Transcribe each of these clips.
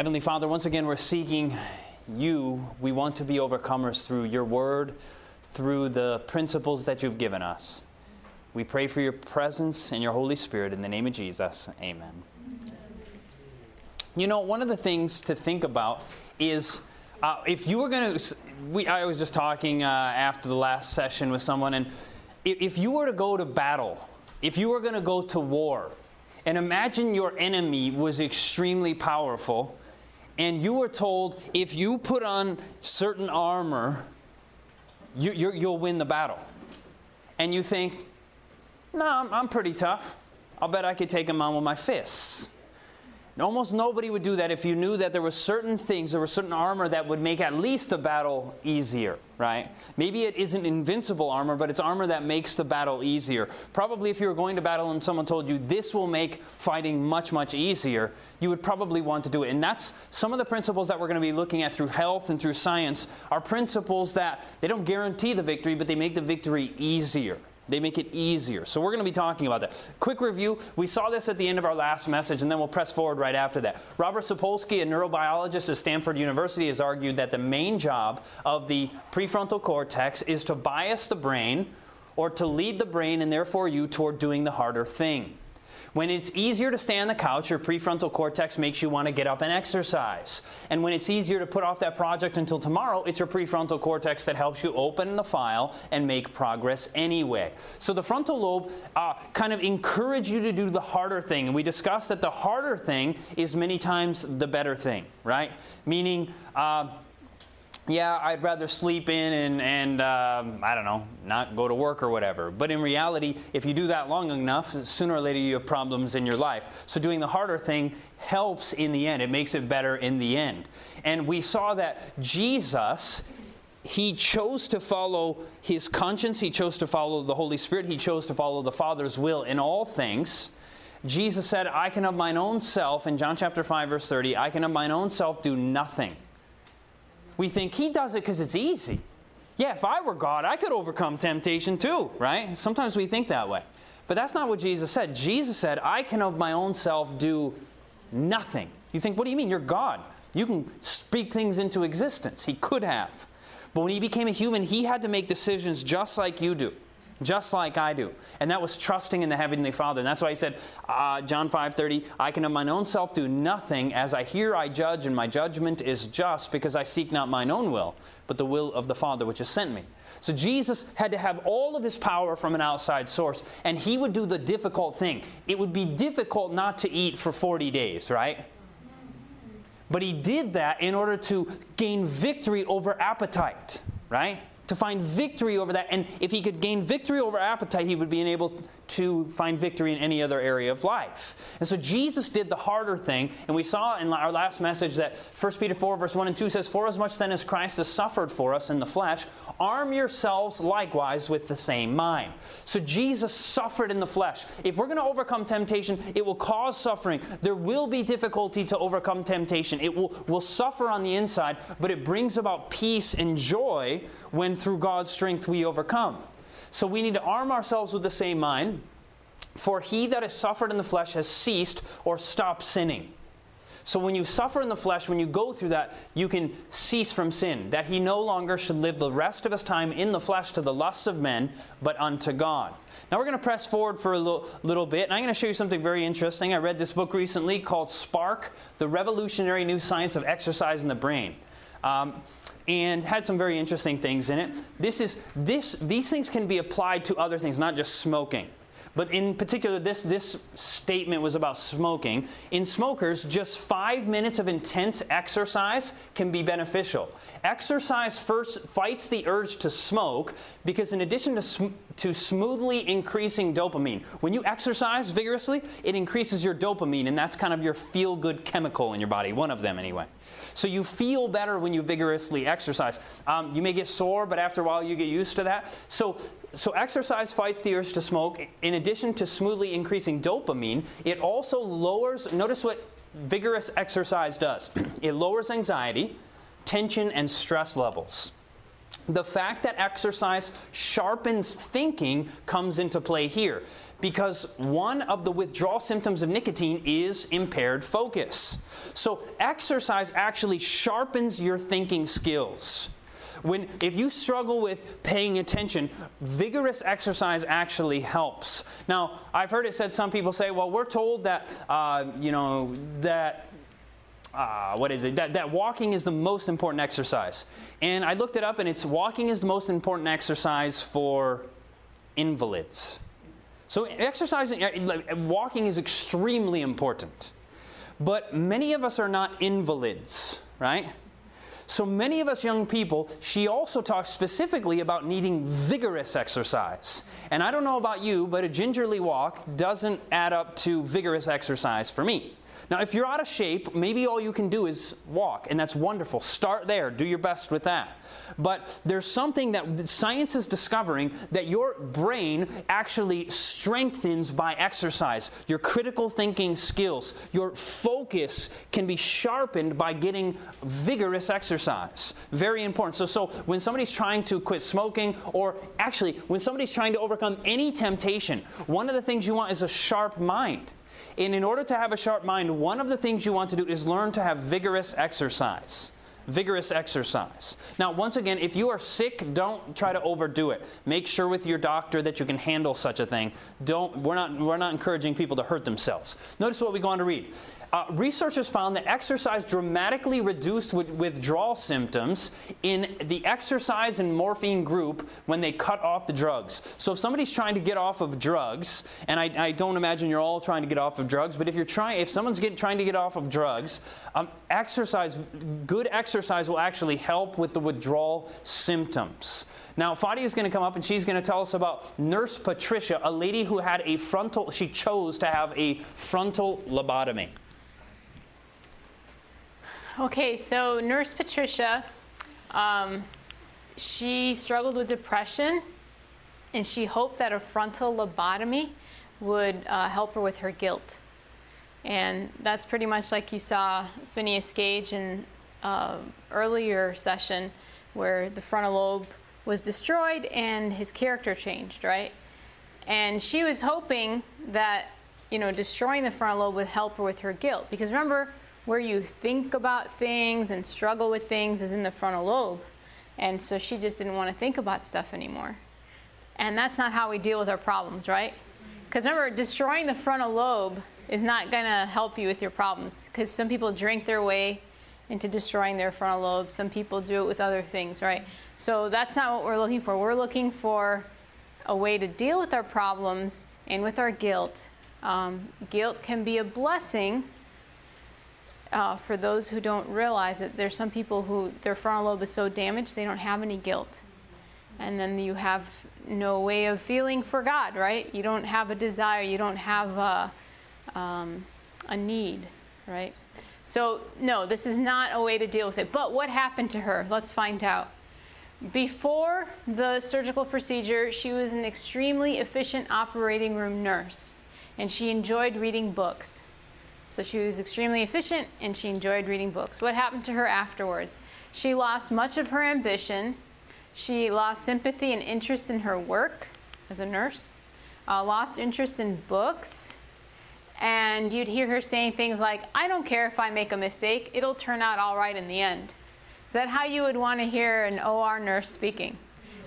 Heavenly Father, once again, we're seeking you. We want to be overcomers through your word, through the principles that you've given us. We pray for your presence and your Holy Spirit in the name of Jesus. Amen. You know, one of the things to think about is uh, if you were going to, we, I was just talking uh, after the last session with someone, and if, if you were to go to battle, if you were going to go to war, and imagine your enemy was extremely powerful, and you were told if you put on certain armor, you, will win the battle. And you think, no, I'm, I'm pretty tough. I'll bet I could take him on with my fists. And almost nobody would do that if you knew that there were certain things, there were certain armor that would make at least a battle easier, right? Maybe it isn't invincible armor, but it's armor that makes the battle easier. Probably if you were going to battle and someone told you this will make fighting much, much easier, you would probably want to do it. And that's some of the principles that we're going to be looking at through health and through science are principles that they don't guarantee the victory, but they make the victory easier. They make it easier. So we're going to be talking about that. Quick review. We saw this at the end of our last message, and then we'll press forward right after that. Robert Sapolsky, a neurobiologist at Stanford University, has argued that the main job of the prefrontal cortex is to bias the brain or to lead the brain and therefore you toward doing the harder thing. When it's easier to stay on the couch, your prefrontal cortex makes you want to get up and exercise. And when it's easier to put off that project until tomorrow, it's your prefrontal cortex that helps you open the file and make progress anyway. So the frontal lobe uh, kind of encourage you to do the harder thing. And we discussed that the harder thing is many times the better thing, right? Meaning, uh, yeah, I'd rather sleep in and, and um, I don't know, not go to work or whatever. But in reality, if you do that long enough, sooner or later you have problems in your life. So doing the harder thing helps in the end, it makes it better in the end. And we saw that Jesus. He chose to follow his conscience. He chose to follow the Holy Spirit. He chose to follow the Father's will in all things. Jesus said, I can of mine own self, in John chapter 5, verse 30, I can of mine own self do nothing we think he does it because it's easy. Yeah, if I were God, I could overcome temptation too, right? Sometimes we think that way. But that's not what Jesus said. Jesus said, I can of my own self do nothing. You think, what do you mean? You're God. You can speak things into existence. He could have. But when he became a human, he had to make decisions just like you do just like I do. And that was trusting in the Heavenly Father. And that's why he said, uh, John 5.30, I can of mine own self do nothing. As I hear, I judge, and my judgment is just, because I seek not mine own will, but the will of the Father which has sent me. So Jesus had to have all of his power from an outside source, and he would do the difficult thing. It would be difficult not to eat for 40 days, right? But he did that in order to gain victory over appetite, right? To find victory over that. And if he could gain victory over appetite, he would be able to find victory in any other area of life. And so Jesus did the harder thing. And we saw in our last message that 1 Peter 4, verse 1 and 2 says, For as much then as Christ has suffered for us in the flesh, arm yourselves likewise with the same mind. So Jesus suffered in the flesh. If we're going to overcome temptation, it will cause suffering. There will be difficulty to overcome temptation. It will, will suffer on the inside, but it brings about peace and joy when through God's strength we overcome. So we need to arm ourselves with the same mind. For he that has suffered in the flesh has ceased or stopped sinning. So when you suffer in the flesh, when you go through that, you can cease from sin. That he no longer should live the rest of his time in the flesh to the lusts of men, but unto God. Now we're going to press forward for a little, little bit, and I'm going to show you something very interesting. I read this book recently called Spark The Revolutionary New Science of Exercise in the Brain. Um, and had some very interesting things in it. This is, this, these things can be applied to other things, not just smoking. But in particular, this, this statement was about smoking. In smokers, just five minutes of intense exercise can be beneficial. Exercise first fights the urge to smoke because, in addition to, sm- to smoothly increasing dopamine, when you exercise vigorously, it increases your dopamine, and that's kind of your feel good chemical in your body, one of them anyway. So you feel better when you vigorously exercise. Um, you may get sore, but after a while you get used to that. So, so exercise fights the urge to smoke. In addition to smoothly increasing dopamine, it also lowers, notice what vigorous exercise does it lowers anxiety, tension, and stress levels. The fact that exercise sharpens thinking comes into play here Because one of the withdrawal symptoms of nicotine is impaired focus. So, exercise actually sharpens your thinking skills. When, if you struggle with paying attention, vigorous exercise actually helps. Now, I've heard it said some people say, well, we're told that, uh, you know, that uh, what is it? That, that walking is the most important exercise. And I looked it up, and it's walking is the most important exercise for invalids. So exercising, walking is extremely important. But many of us are not invalids, right? So many of us young people, she also talks specifically about needing vigorous exercise. And I don't know about you, but a gingerly walk doesn't add up to vigorous exercise for me. Now, if you're out of shape, maybe all you can do is walk, and that's wonderful. Start there, do your best with that. But there's something that science is discovering that your brain actually strengthens by exercise. Your critical thinking skills, your focus can be sharpened by getting vigorous exercise. Very important. So, so when somebody's trying to quit smoking, or actually when somebody's trying to overcome any temptation, one of the things you want is a sharp mind. And in order to have a sharp mind, one of the things you want to do is learn to have vigorous exercise. Vigorous exercise. Now, once again, if you are sick, don't try to overdo it. Make sure with your doctor that you can handle such a thing. Don't, we're, not, we're not encouraging people to hurt themselves. Notice what we go on to read. Uh, researchers found that exercise dramatically reduced with withdrawal symptoms in the exercise and morphine group when they cut off the drugs. So if somebody's trying to get off of drugs, and I, I don't imagine you're all trying to get off of drugs, but if you're trying, if someone's get, trying to get off of drugs, um, exercise, good exercise will actually help with the withdrawal symptoms. Now, Fadia is going to come up and she's going to tell us about Nurse Patricia, a lady who had a frontal, she chose to have a frontal lobotomy. Okay, so Nurse Patricia, um, she struggled with depression and she hoped that a frontal lobotomy would uh, help her with her guilt. And that's pretty much like you saw Phineas Gage in uh, earlier session where the frontal lobe was destroyed and his character changed, right? And she was hoping that, you know, destroying the frontal lobe would help her with her guilt. Because remember, where you think about things and struggle with things is in the frontal lobe. And so she just didn't want to think about stuff anymore. And that's not how we deal with our problems, right? Because remember, destroying the frontal lobe is not going to help you with your problems. Because some people drink their way into destroying their frontal lobe, some people do it with other things, right? So that's not what we're looking for. We're looking for a way to deal with our problems and with our guilt. Um, guilt can be a blessing uh, for those who don't realize it, there's some people who their frontal lobe is so damaged they don't have any guilt. And then you have no way of feeling for God, right? You don't have a desire, you don't have a, um, a need, right? So, no, this is not a way to deal with it. But what happened to her? Let's find out. Before the surgical procedure, she was an extremely efficient operating room nurse, and she enjoyed reading books. So she was extremely efficient and she enjoyed reading books. What happened to her afterwards? She lost much of her ambition. She lost sympathy and interest in her work as a nurse, uh, lost interest in books. And you'd hear her saying things like, I don't care if I make a mistake, it'll turn out all right in the end. Is that how you would want to hear an OR nurse speaking?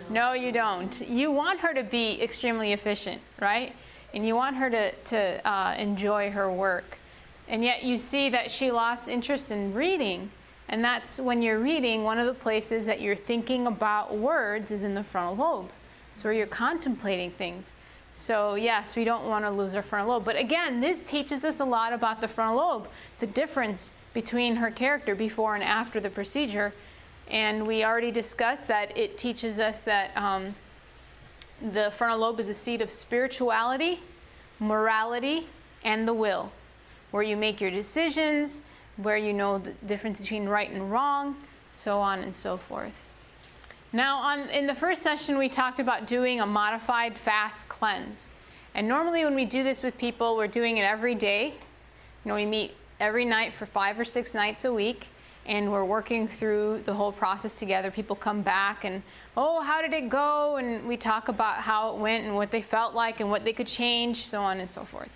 No, you don't. You want her to be extremely efficient, right? And you want her to, to uh, enjoy her work. And yet you see that she lost interest in reading. And that's when you're reading, one of the places that you're thinking about words is in the frontal lobe. It's where you're contemplating things. So, yes, we don't want to lose our frontal lobe. But again, this teaches us a lot about the frontal lobe, the difference between her character before and after the procedure. And we already discussed that it teaches us that um, the frontal lobe is a seat of spirituality, morality, and the will where you make your decisions, where you know the difference between right and wrong, so on and so forth. Now, on, in the first session, we talked about doing a modified fast cleanse. And normally, when we do this with people, we're doing it every day. You know, we meet every night for five or six nights a week. and we're working through the whole process together. People come back and, oh, how did it go? And we talk about how it went and what they felt like and what they could change, so on and so forth.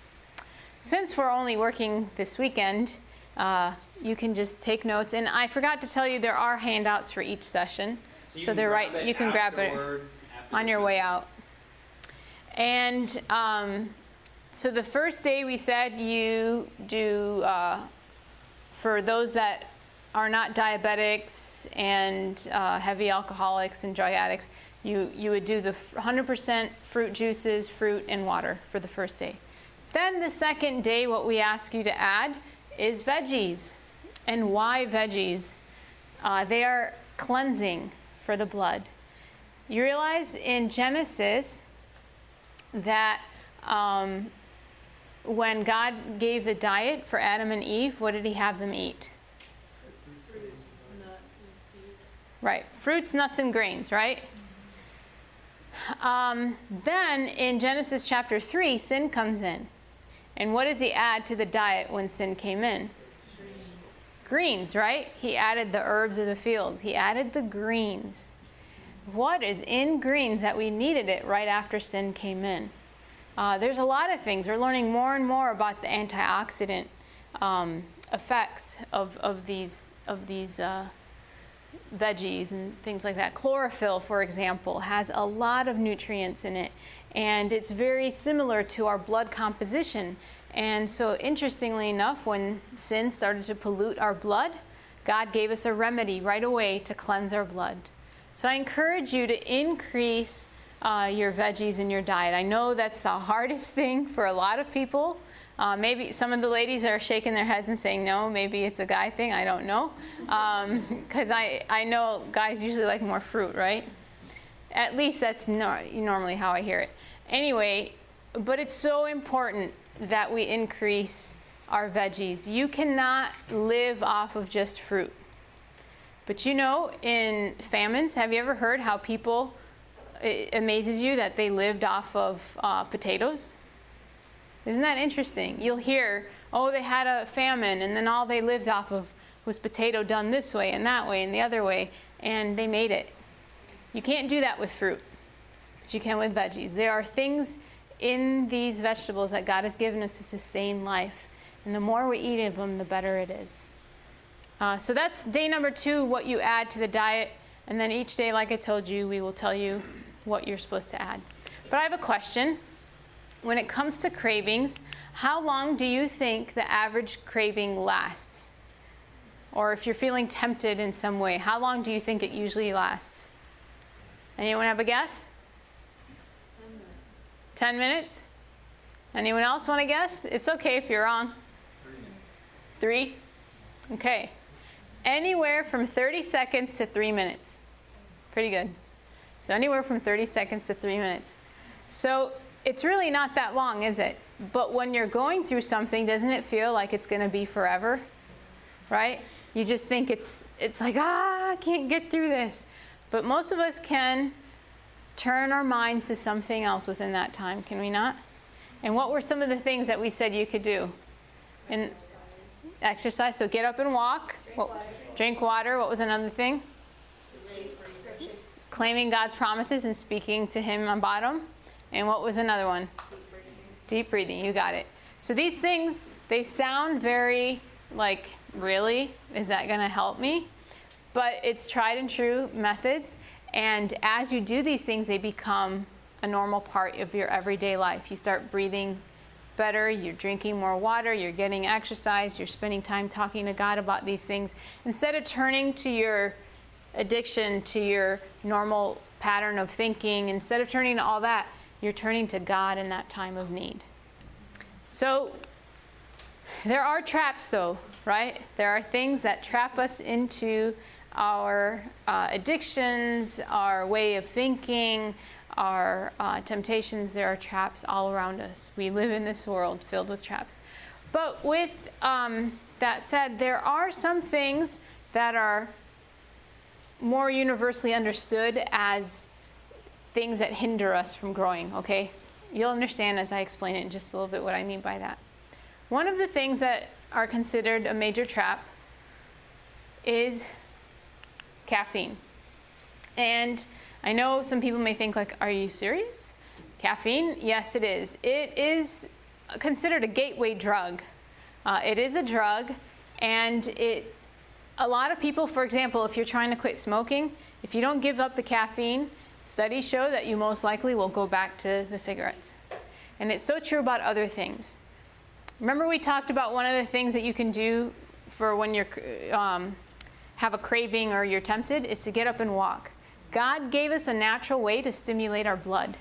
Since we're only working this weekend, uh, you can just take notes. And I forgot to tell you there are handouts for each session. So, they're right, you can grab it on your way out. And um, so the first day we said you do, uh, for those that are not diabetics and uh, heavy alcoholics and drug addicts, you, you would do the 100% fruit juices, fruit, and water for the first day. Then the second day, what we ask you to add is veggies. And why veggies? Uh, they are cleansing for the blood. You realize in Genesis that um, when God gave the diet for Adam and Eve, what did He have them eat? Fruits, nuts, right, fruits, nuts, and grains, right? Um, then in Genesis chapter 3, sin comes in. And what does he add to the diet when sin came in? Greens, right? He added the herbs of the field, he added the greens. What is in greens that we needed it right after sin came in? Uh, there's a lot of things. We're learning more and more about the antioxidant um, effects of, of these, of these uh, veggies and things like that. Chlorophyll, for example, has a lot of nutrients in it, and it's very similar to our blood composition. And so, interestingly enough, when sin started to pollute our blood, God gave us a remedy right away to cleanse our blood. So, I encourage you to increase uh, your veggies in your diet. I know that's the hardest thing for a lot of people. Uh, maybe some of the ladies are shaking their heads and saying no. Maybe it's a guy thing. I don't know. Because um, I, I know guys usually like more fruit, right? At least that's no, normally how I hear it. Anyway, but it's so important that we increase our veggies. You cannot live off of just fruit. But you know, in famines, have you ever heard how people, it amazes you that they lived off of uh, potatoes? Isn't that interesting? You'll hear, oh, they had a famine, and then all they lived off of was potato done this way and that way and the other way, and they made it. You can't do that with fruit, but you can with veggies. There are things in these vegetables that God has given us to sustain life, and the more we eat of them, the better it is. Uh, so that's day number two, what you add to the diet. And then each day, like I told you, we will tell you what you're supposed to add. But I have a question when it comes to cravings, how long do you think the average craving lasts? Or if you're feeling tempted in some way, how long do you think it usually lasts? Anyone have a guess? 10 minutes. Anyone else want to guess? It's okay if you're wrong. Three minutes. Three? Okay. Anywhere from 30 seconds to three minutes. Pretty good. So, anywhere from 30 seconds to three minutes. So, it's really not that long, is it? But when you're going through something, doesn't it feel like it's going to be forever? Right? You just think it's it's like, ah, I can't get through this. But most of us can turn our minds to something else within that time, can we not? And what were some of the things that we said you could do? And exercise, so get up and walk. Drink water. Drink water. What was another thing? Claiming God's promises and speaking to Him on bottom. And what was another one? Deep breathing. Deep breathing. You got it. So these things, they sound very like, really? Is that going to help me? But it's tried and true methods. And as you do these things, they become a normal part of your everyday life. You start breathing better, you're drinking more water, you're getting exercise, you're spending time talking to God about these things. Instead of turning to your addiction, to your normal pattern of thinking, instead of turning to all that, you're turning to God in that time of need. So, there are traps, though, right? There are things that trap us into our uh, addictions, our way of thinking, our uh, temptations. There are traps all around us. We live in this world filled with traps. But with um, that said, there are some things that are more universally understood as things that hinder us from growing, okay? You'll understand as I explain it in just a little bit what I mean by that. One of the things that are considered a major trap is caffeine. And I know some people may think like, are you serious? Caffeine? Yes, it is. It is considered a gateway drug. Uh, it is a drug, and it. A lot of people, for example, if you're trying to quit smoking, if you don't give up the caffeine, studies show that you most likely will go back to the cigarettes. And it's so true about other things. Remember, we talked about one of the things that you can do for when you're um, have a craving or you're tempted is to get up and walk. God gave us a natural way to stimulate our blood.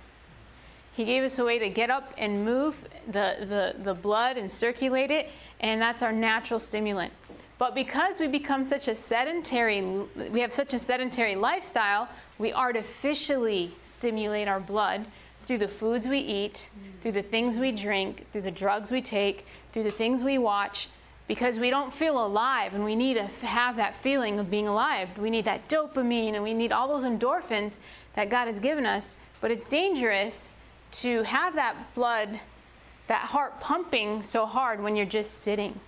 He gave us a way to get up and move the, the, the blood and circulate it, and that's our natural stimulant. But because we become such a sedentary, we have such a sedentary lifestyle, we artificially stimulate our blood through the foods we eat, through the things we drink, through the drugs we take, through the things we watch, because we don't feel alive and we need to have that feeling of being alive. We need that dopamine and we need all those endorphins that God has given us. But it's dangerous to have that blood, that heart pumping so hard when you're just sitting.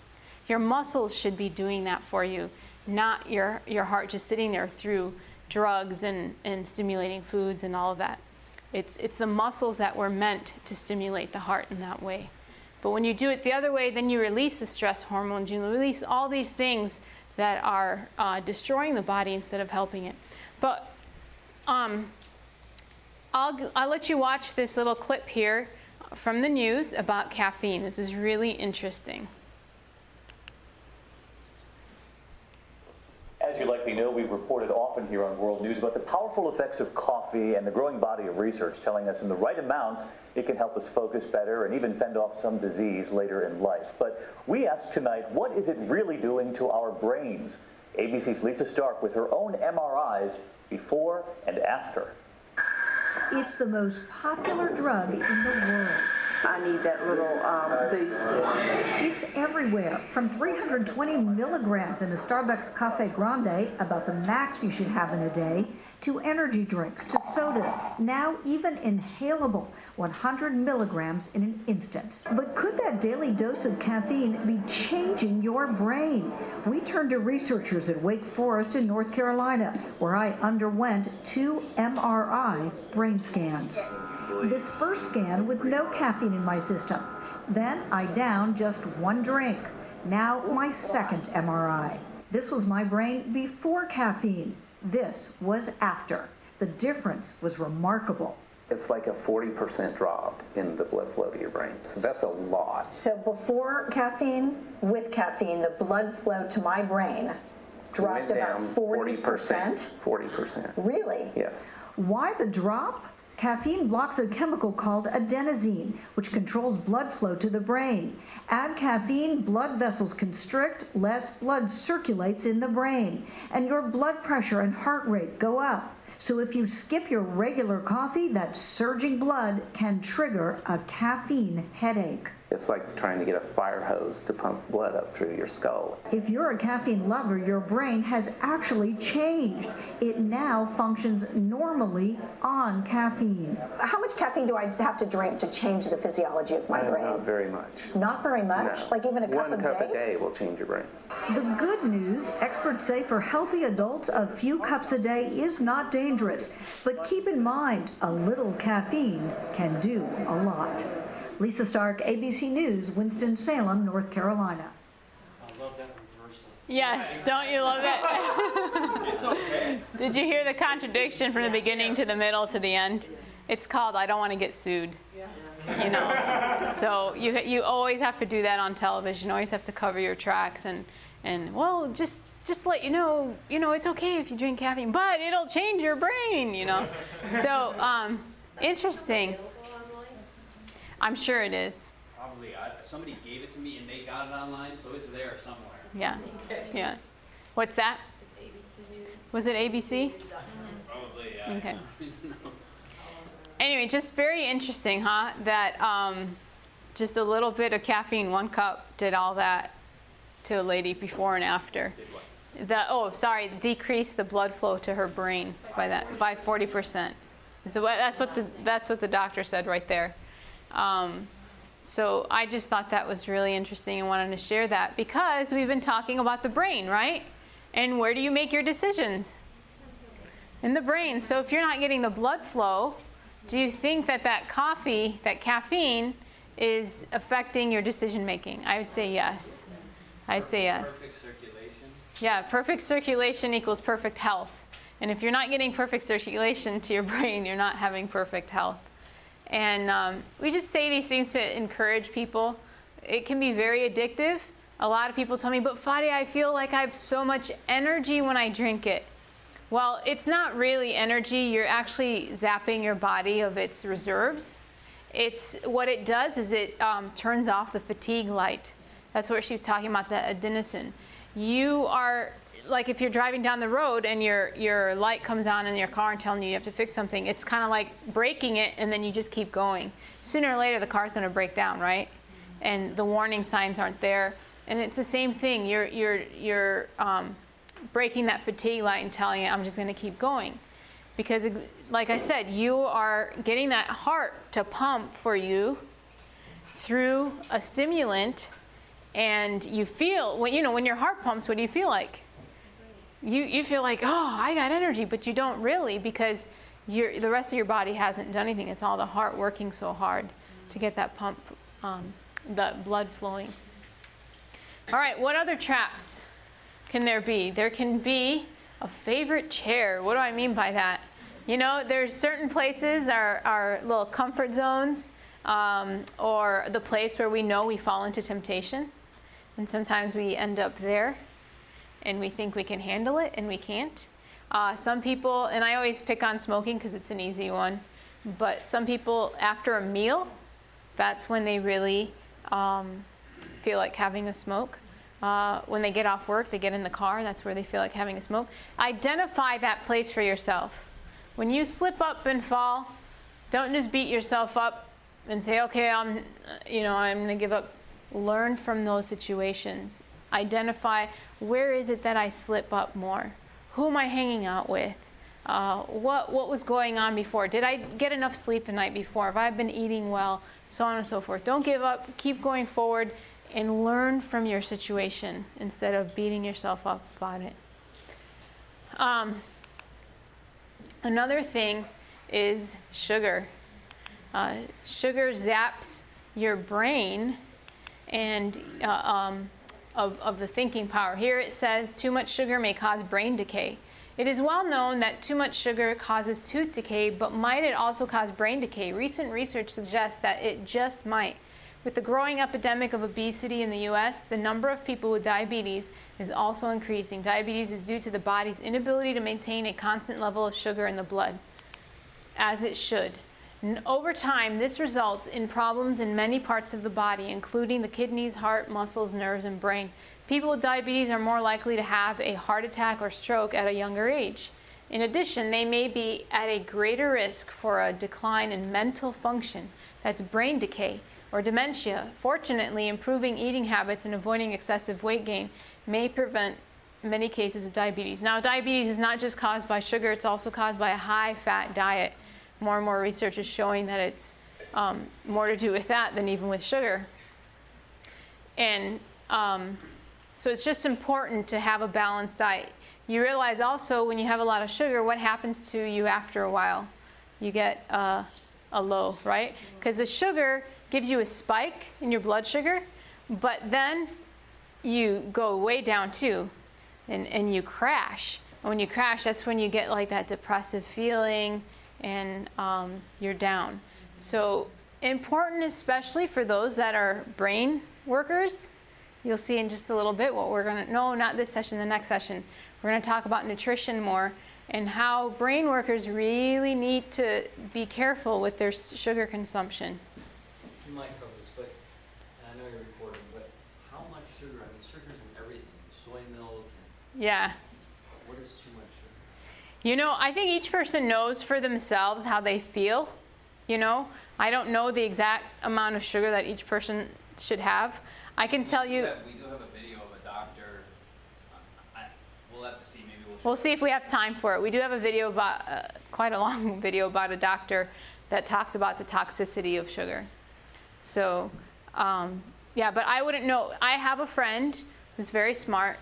Your muscles should be doing that for you, not your, your heart just sitting there through drugs and, and stimulating foods and all of that. It's, it's the muscles that were meant to stimulate the heart in that way. But when you do it the other way, then you release the stress hormones, you release all these things that are uh, destroying the body instead of helping it. But um, I'll, I'll let you watch this little clip here from the news about caffeine. This is really interesting. As you likely know, we've reported often here on World News about the powerful effects of coffee and the growing body of research telling us in the right amounts it can help us focus better and even fend off some disease later in life. But we ask tonight, what is it really doing to our brains? ABC's Lisa Stark with her own MRIs before and after. It's the most popular drug in the world. I need that little um, boost. It's everywhere, from 320 milligrams in a Starbucks Cafe Grande, about the max you should have in a day, to energy drinks, to sodas, now even inhalable, 100 milligrams in an instant. But could that daily dose of caffeine be changing your brain? We turned to researchers at Wake Forest in North Carolina, where I underwent two MRI brain scans. This first scan with no caffeine in my system. Then I downed just one drink. Now my second MRI. This was my brain before caffeine. This was after. The difference was remarkable. It's like a 40% drop in the blood flow to your brain. So that's a lot. So before caffeine, with caffeine, the blood flow to my brain dropped about down 40%. 40%. Really? Yes. Why the drop? Caffeine blocks a chemical called adenosine, which controls blood flow to the brain. Add caffeine, blood vessels constrict, less blood circulates in the brain, and your blood pressure and heart rate go up. So if you skip your regular coffee, that surging blood can trigger a caffeine headache. It's like trying to get a fire hose to pump blood up through your skull. If you're a caffeine lover, your brain has actually changed. It now functions normally on caffeine. How much caffeine do I have to drink to change the physiology of my Uh, brain? Not very much. Not very much? No. Like even a cup One a cup day? a day will change your brain. The good news, experts say for healthy adults, a few cups a day is not dangerous. But keep in mind, a little caffeine can do a lot. Lisa Stark, ABC News, Winston-Salem, North Carolina. I love that reversal. Yes, don't you love it? It's okay. Did you hear the contradiction from the beginning to the middle to the end? It's called I don't want to get sued. Yeah. You know, so you you always have to do that on television. You always have to cover your tracks and and well, just just let you know, you know, it's okay if you drink caffeine, but it'll change your brain. You know, so um, interesting. I'm sure it is. Probably I, somebody gave it to me and they got it online, so it's there somewhere. Yeah, yeah. What's that? It's A B C D. Was it ABC? Probably, yeah. Okay. Anyway, just very interesting, huh? That um, just a little bit of caffeine, one cup, did all that to a lady before and after. The oh, sorry, decrease the blood flow to her brain by that by 40 percent. So that's what the that's what the doctor said right there. Um, so I just thought that was really interesting and wanted to share that because we've been talking about the brain, right? And where do you make your decisions? In the brain. So if you're not getting the blood flow, do you think that that coffee, that caffeine, is affecting your decision making? I would say yes. I'd say yes. Perfect circulation. Yeah, perfect circulation equals perfect health. And if you're not getting perfect circulation to your brain, you're not having perfect health. And um, we just say these things to encourage people. It can be very addictive. A lot of people tell me, but Fadi, I feel like I have so much energy when I drink it. Well, it's not really energy. You're actually zapping your body of its reserves. It's what it does is it um, turns off the fatigue light. That's what she was talking about, the adenosine. You are like if you're driving down the road and your your light comes on in your car and telling you you have to fix something. It's kind of like breaking it and then you just keep going. Sooner or later, the car's going to break down, right? And the warning signs aren't there. And it's the same thing. You're you're you're um, breaking that fatigue light and telling it, I'm just going to keep going. Because, like I said, you are getting that heart to pump for you through a stimulant, and you feel, when, you know, when your heart pumps, what do you feel like? You, you feel like, oh, I got energy, but you don't really because you the rest of your body hasn't done anything. It's all the heart working so hard to get that pump, um, the blood flowing. All right, what other traps? can there be? There can be a favorite chair. What do I mean by that? You know, there's certain places, our, our little comfort zones, um, or the place where we know we fall into temptation. And sometimes we end up there and we think we can handle it and we can't. Uh, some people, and I always pick on smoking because it's an easy one, but some people, after a meal, that's when they really um, feel like having a smoke. Uh, when they get off work, they get in the car, that's where they feel like having a smoke. Identify that place for yourself. When you slip up and fall, don't just beat yourself up and say, okay, I'm, you know, I'm going to give up. Learn from those situations. Identify where is it that I slip up more? Who am I hanging out with? Uh, what, what was going on before? Did I get enough sleep the night before? Have I been eating well? So on and so forth. Don't give up. Keep going forward and learn from your situation instead of beating yourself up about it. Um, another thing is sugar. Uh, sugar zaps your brain and uh, um, of, of the thinking power. Here it says too much sugar may cause brain decay. It is well known that too much sugar causes tooth decay, but might it also cause brain decay? Recent research suggests that it just might. With the growing epidemic of obesity in the US, the number of people with diabetes is also increasing. Diabetes is due to the body's inability to maintain a constant level of sugar in the blood, as it should. And over time, this results in problems in many parts of the body, including the kidneys, heart, muscles, nerves, and brain. People with diabetes are more likely to have a heart attack or stroke at a younger age. In addition, they may be at a greater risk for a decline in mental function, that's brain decay, or dementia. Fortunately, improving eating habits and avoiding excessive weight gain may prevent many cases of diabetes. Now, diabetes is not just caused by sugar, it's also caused by a high fat diet. More and more research is showing that it's um, more to do with that than even with sugar. And um, so it's just important to have a balanced diet. You realize also when you have a lot of sugar, what happens to you after a while? You get uh, a low, right? Because the sugar gives you a spike in your blood sugar, but then you go way down too and, and you crash. And when you crash, that's when you get like that depressive feeling and um, you're down. So, important, especially for those that are brain workers. You'll see in just a little bit what we're going to, no, not this session, the next session. We're going to talk about nutrition more and how brain workers really need to be careful with their sugar consumption you might cover this, but I know you're recording, but how much sugar? I mean, sugar's in everything. Soy milk. And yeah. What is too much sugar? You know, I think each person knows for themselves how they feel. You know, I don't know the exact amount of sugar that each person should have. I can tell you. We do have a video of a doctor. I, we'll have to see. Maybe we'll. We'll see if we have time for it. We do have a video about uh, quite a long video about a doctor that talks about the toxicity of sugar. So, um, yeah, but I wouldn't know. I have a friend who's very smart,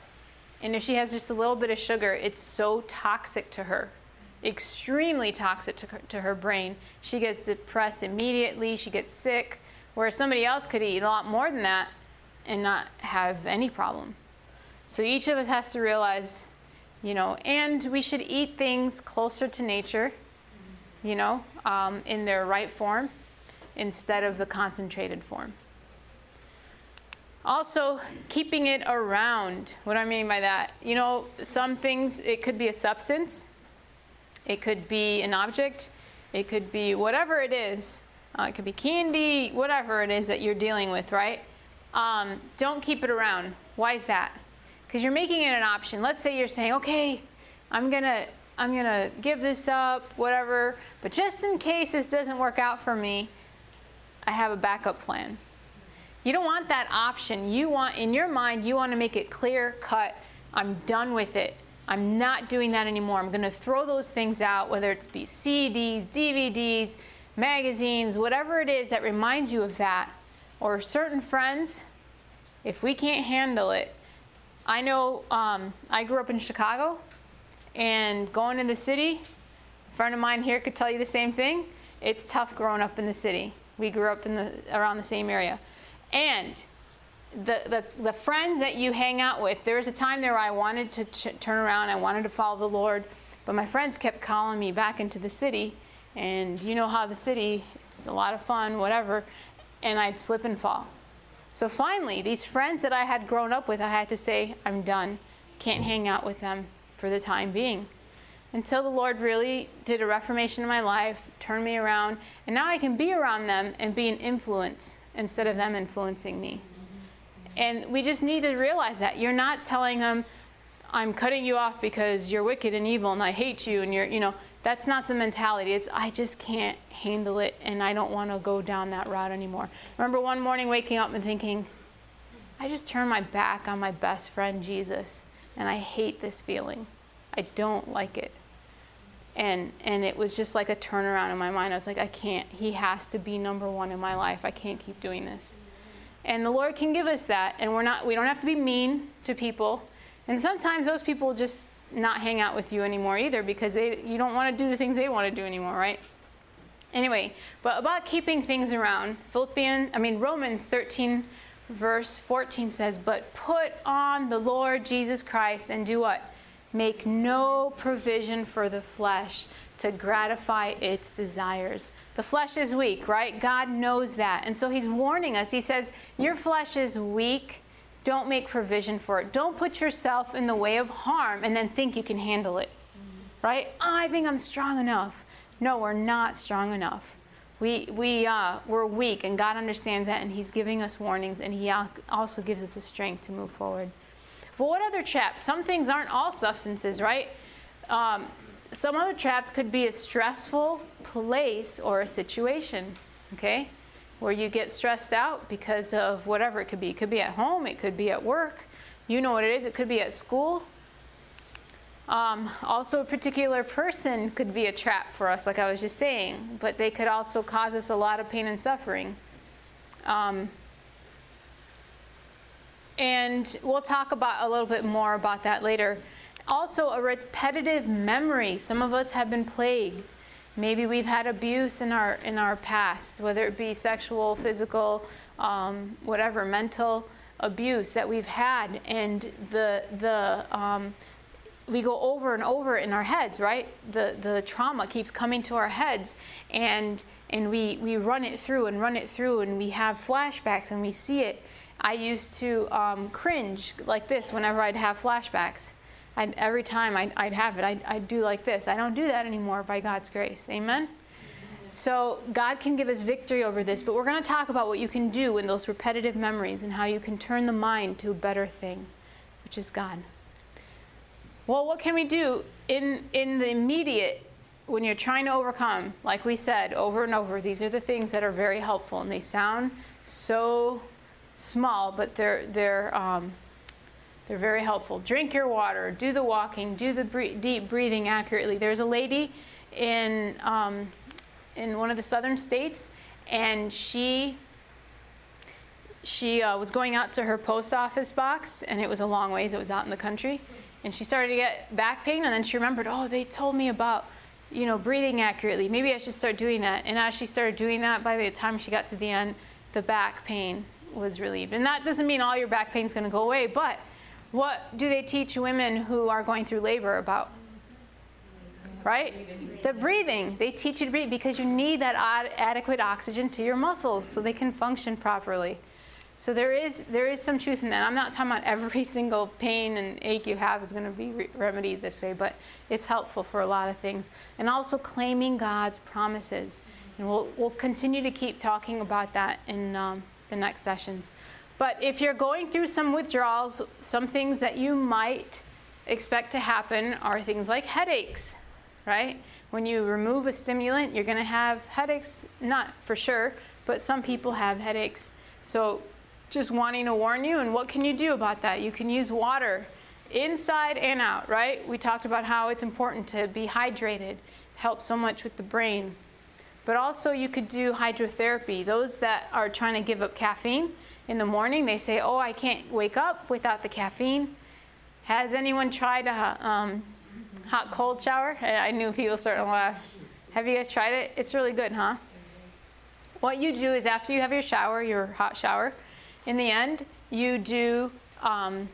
And if she has just a little bit of sugar, it's so toxic to her, extremely toxic to her, to her brain. She gets depressed immediately, she gets sick, whereas somebody else could eat a lot more than that and not have any problem. So each of us has to realize, you know, and we should eat things closer to nature, you know, um, in their right form instead of the concentrated form. Also, keeping it around. What do I mean by that? You know, some things, it could be a substance, it could be an object, it could be whatever it is. Uh, it could be candy, whatever it is that you're dealing with, right? Um, don't keep it around. Why is that? Because you're making it an option. Let's say you're saying, okay, I'm gonna, I'm gonna give this up, whatever. But just in case this doesn't work out for me, I have a backup plan. You don't want that option. You want, in your mind, you want to make it clear cut. I'm done with it. I'm not doing that anymore. I'm going to throw those things out, whether it's be CDs, DVDs, magazines, whatever it is that reminds you of that, or certain friends. If we can't handle it, I know um, I grew up in Chicago, and going in the city, a friend of mine here could tell you the same thing. It's tough growing up in the city. We grew up in the around the same area. And the, the, the friends that you hang out with, there was a time there I wanted to ch- turn around, I wanted to follow the Lord, but my friends kept calling me back into the city. And you know how the city, it's a lot of fun, whatever, and I'd slip and fall. So finally, these friends that I had grown up with, I had to say, I'm done. Can't hang out with them for the time being. Until the Lord really did a reformation in my life, turned me around, and now I can be around them and be an influence instead of them influencing me. And we just need to realize that. You're not telling them, I'm cutting you off because you're wicked and evil and I hate you and you're, you know, that's not the mentality. It's, I just can't handle it and I don't want to go down that route anymore. Remember one morning waking up and thinking, I just turned my back on my best friend Jesus and I hate this feeling. I don't like it. And, and it was just like a turnaround in my mind. I was like, I can't. He has to be number one in my life. I can't keep doing this. And the Lord can give us that. And we're not, we don't have to be mean to people. And sometimes those people just not hang out with you anymore either because they, you don't want to do the things they want to do anymore, right? Anyway, but about keeping things around, Philippians, I mean, Romans 13, verse 14 says, But put on the Lord Jesus Christ and do what? Make no provision for the flesh to gratify its desires. The flesh is weak, right? God knows that. And so He's warning us. He says, Your flesh is weak. Don't make provision for it. Don't put yourself in the way of harm and then think you can handle it, right? Oh, I think I'm strong enough. No, we're not strong enough. We, we, uh, we're weak, and God understands that, and He's giving us warnings, and He also gives us the strength to move forward. But what other traps? Some things aren't all substances, right? Um, some other traps could be a stressful place or a situation, okay? Where you get stressed out because of whatever it could be. It could be at home, it could be at work. You know what it is, it could be at school. Um, also, a particular person could be a trap for us, like I was just saying, but they could also cause us a lot of pain and suffering. Um, and we'll talk about a little bit more about that later. Also, a repetitive memory. Some of us have been plagued. Maybe we've had abuse in our in our past, whether it be sexual, physical, um, whatever, mental abuse that we've had, and the the um, we go over and over in our heads, right? The the trauma keeps coming to our heads, and and we we run it through and run it through, and we have flashbacks and we see it. I used to um, cringe like this whenever I'd have flashbacks. I'd, every time I'd, I'd have it, I'd, I'd, do like this. I don't do that anymore by God's grace. Amen? So God can give us victory over this, but we're going to talk about what you can do in those repetitive memories and how you can turn the mind to a better thing, which is God. Well, what can we do in, in the immediate when you're trying to overcome? Like we said over and over, these are the things that are very helpful, and they sound so small, but they're, they're, um, they're very helpful. Drink your water, do the walking, do the bre- deep breathing accurately. There's a lady in, um, in one of the southern states, and she she uh, was going out to her post office box, and it was a long ways. It was out in the country, and she started to get back pain. And then she remembered, oh, they told me about, you know, breathing accurately. Maybe I should start doing that. And as she started doing that, by the time she got to the end, the back pain was relieved. And that doesn't mean all your back pain is going to go away, but what do they teach women who are going through labor about? Right? The breathing. They teach you to breathe because you need that ad- adequate oxygen to your muscles so they can function properly. So there is there is some truth in that. I'm not talking about every single pain and ache you have is going to be re- remedied this way, but it's helpful for a lot of things. And also claiming God's promises. And we'll we'll continue to keep talking about that in um, the next sessions. But if you're going through some withdrawals, some things that you might expect to happen are things like headaches, right? When you remove a stimulant, you're going to have headaches, not for sure, but some people have headaches. So just wanting to warn you. And what can you do about that? You can use water inside and out, right? We talked about how it's important to be hydrated, helps so much with the brain. But also, you could do hydrotherapy. Those that are trying to give up caffeine in the morning, they say, Oh, I can't wake up without the caffeine. Has anyone tried a um, hot cold shower? I knew people starting to laugh. Have you guys tried it? It's really good, huh? What you do is after you have your shower, your hot shower, in the end, you do um,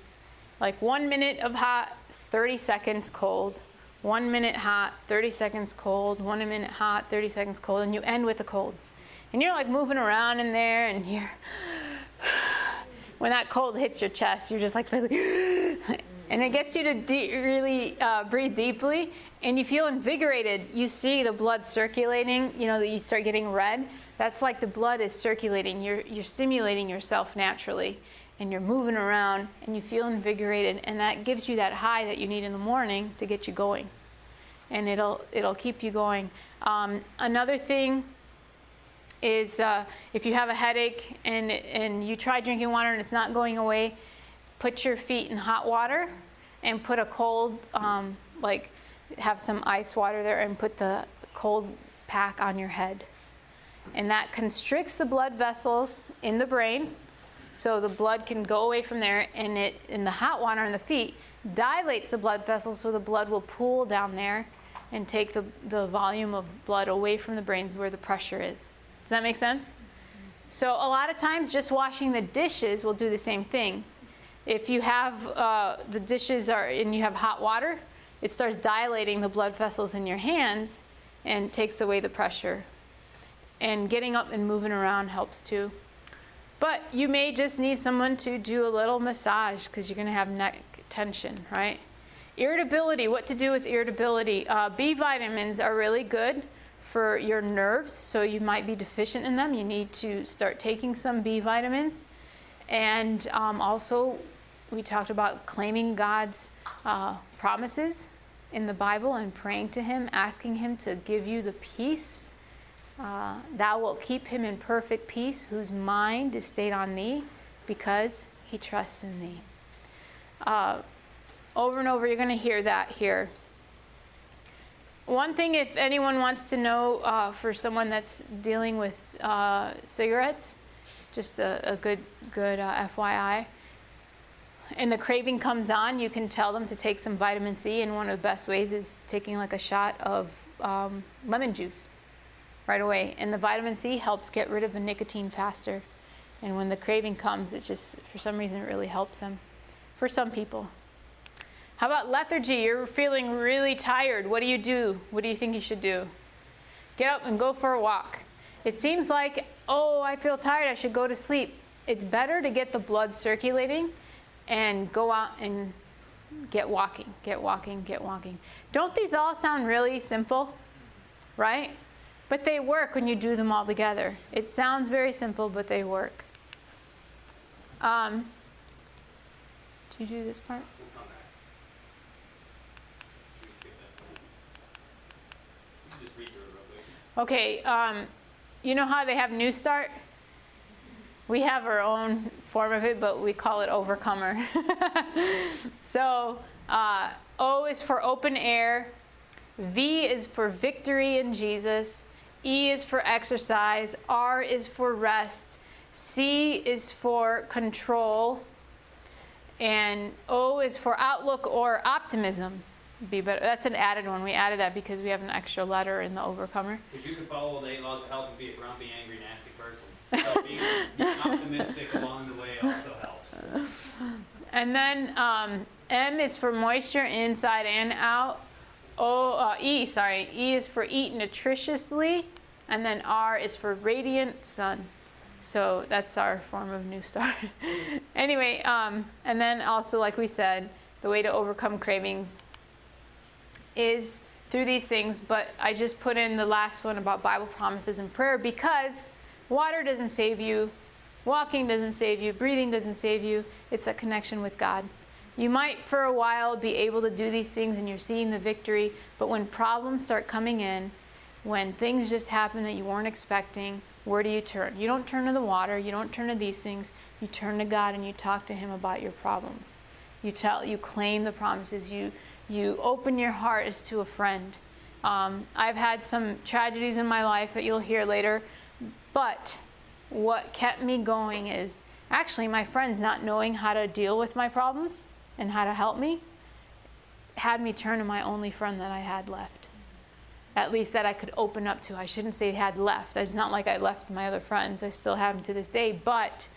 like one minute of hot, 30 seconds cold, one minute hot, 30 seconds cold, one minute hot, 30 seconds cold, and you end with a cold. And you're like moving around in there, and you're, when that cold hits your chest, you're just like, and it gets you to de- really uh, breathe deeply, and you feel invigorated. You see the blood circulating, you know, that you start getting red that's like the blood is circulating. You're, you're stimulating yourself naturally and you're moving around and you feel invigorated and that gives you that high that you need in the morning to get you going. And it'll it'll keep you going. Um, another thing is uh, if you have a headache and and you try drinking water and it's not going away put your feet in hot water and put a cold um, like have some ice water there and put the cold pack on your head. And that constricts the blood vessels in the brain so the blood can go away from there and it in the hot water in the feet dilates the blood vessels so the blood will pool down there and take the, the volume of blood away from the brain where the pressure is. Does that make sense? So a lot of times just washing the dishes will do the same thing. If you have uh, the dishes are and you have hot water it starts dilating the blood vessels in your hands and takes away the pressure. And getting up and moving around helps too. But you may just need someone to do a little massage because you're going to have neck tension, right? Irritability, what to do with irritability? Uh, B vitamins are really good for your nerves, so you might be deficient in them. You need to start taking some B vitamins. And um, also, we talked about claiming God's uh, promises in the Bible and praying to Him, asking Him to give you the peace uh, thou wilt keep him in perfect peace, whose mind is stayed on thee, because he trusts in thee. Uh, over and over, you're going to hear that here. One thing, if anyone wants to know uh, for someone that's dealing with uh, cigarettes, just a, a good, good uh, FYI. And the craving comes on, you can tell them to take some vitamin C, and one of the best ways is taking like a shot of um, lemon juice right away. And the vitamin C helps get rid of the nicotine faster. And when the craving comes, it's just, for some reason, it really helps them. For some people. How about lethargy? You're feeling really tired. What do you do? What do you think you should do? Get up and go for a walk. It seems like, oh, I feel tired, I should go to sleep. It's better to get the blood circulating and go out and get walking, get walking, get walking. Don't these all sound really simple? Right? But they work when you do them all together. It sounds very simple, but they work. Um, do you do this part? Okay, um, you know how they have New Start? We have our own form of it, but we call it Overcomer. so, uh, O is for open air, V is for victory in Jesus, E is for exercise, R is for rest, C is for control, and O is for outlook or optimism. Be better. That's an added one. We added that because we have an extra letter in the overcomer. If you can follow the eight laws of health and be a grumpy, angry, nasty person, so being, being optimistic along the way also helps. And then um, M is for moisture inside and out. O uh, E, sorry, E is for eat nutritiously, and then R is for radiant sun. So that's our form of New Start. anyway, um, and then also, like we said, the way to overcome cravings is through these things. But I just put in the last one about Bible promises and prayer because water doesn't save you, walking doesn't save you, breathing doesn't save you. It's a connection with God. You might, for a while, be able to do these things and you're seeing the victory, but when problems start coming in, when things just happen that you weren't expecting, where do you turn? You don't turn to the water, you don't turn to these things, you turn to God and you talk to Him about your problems. You tell, you claim the promises, you, you open your heart as to a friend. Um, I've had some tragedies in my life that you'll hear later, but what kept me going is actually my friends not knowing how to deal with my problems and how to help me had me turn to my only friend that I had left. At least that I could open up to. I shouldn't say had left. It's not like I left my other friends. I still have them to this day. But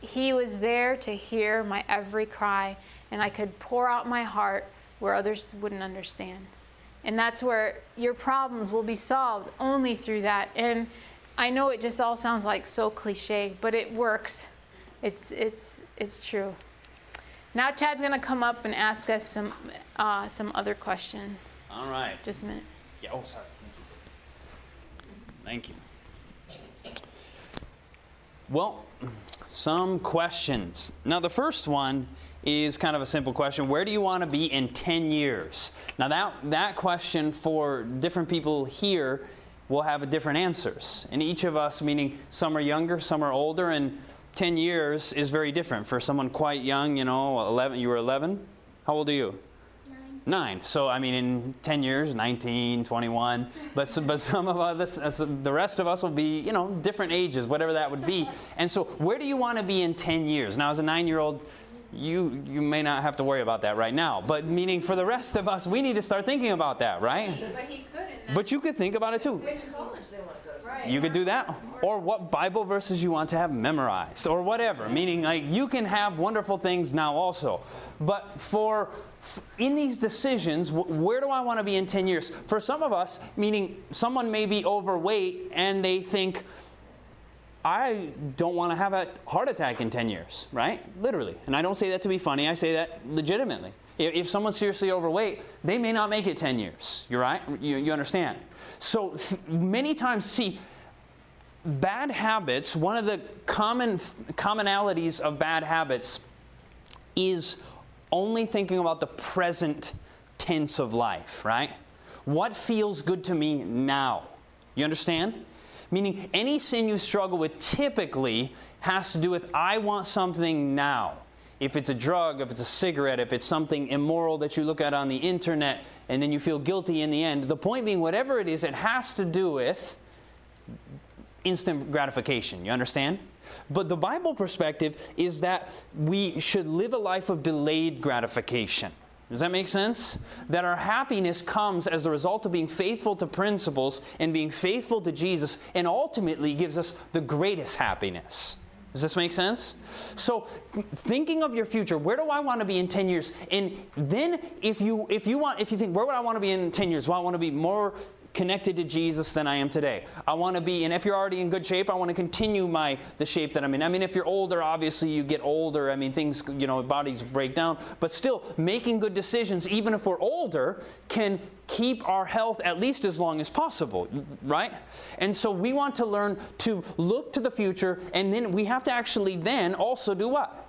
he was there to hear my every cry, and I could pour out my heart where others wouldn't understand. And that's where your problems will be solved only through that. And I know it just all sounds like so cliche, but it works. It's, it's, it's true. Now Chad's going to come up and ask us some, uh, some other questions. All right. Just a minute. Yeah, oh, sorry. Thank you. Well, some questions. Now, the first one is kind of a simple question. Where do you want to be in 10 years? Now, that, that question for different people here will have different answers. And each of us, meaning some are younger, some are older, and 10 years is very different. For someone quite young, you know, 11, you were 11? How old are you? Nine. Nine. So, I mean, in 10 years, 19, 21. But, but some of us, uh, the rest of us will be, you know, different ages, whatever that would be. And so, where do you want to be in 10 years? Now, as a nine year old, you, you may not have to worry about that right now. But meaning for the rest of us, we need to start thinking about that, right? But he couldn't. But you could think about it too. You could do that. Or what Bible verses you want to have memorized, or whatever. Meaning, like, you can have wonderful things now also. But for in these decisions, where do I want to be in 10 years? For some of us, meaning someone may be overweight and they think, I don't want to have a heart attack in 10 years, right? Literally. And I don't say that to be funny, I say that legitimately. If someone's seriously overweight, they may not make it 10 years. You're right? You, you understand? So many times, see, bad habits, one of the common commonalities of bad habits is only thinking about the present tense of life, right? What feels good to me now? You understand? Meaning, any sin you struggle with typically has to do with, I want something now. If it's a drug, if it's a cigarette, if it's something immoral that you look at on the internet, and then you feel guilty in the end. The point being, whatever it is, it has to do with instant gratification. You understand? But the Bible perspective is that we should live a life of delayed gratification. Does that make sense? That our happiness comes as a result of being faithful to principles and being faithful to Jesus, and ultimately gives us the greatest happiness. Does this make sense? So, thinking of your future, where do I want to be in 10 years? And then, if you if you want, if you think, where would I want to be in 10 years? Well, I want to be more connected to Jesus than I am today. I want to be, and if you're already in good shape, I want to continue my the shape that I'm in. I mean, if you're older, obviously you get older. I mean, things, you know, bodies break down. But still, making good decisions, even if we're older, can keep our health at least as long as possible, right? And so we want to learn to look to the future, and then we have to actually then also do what?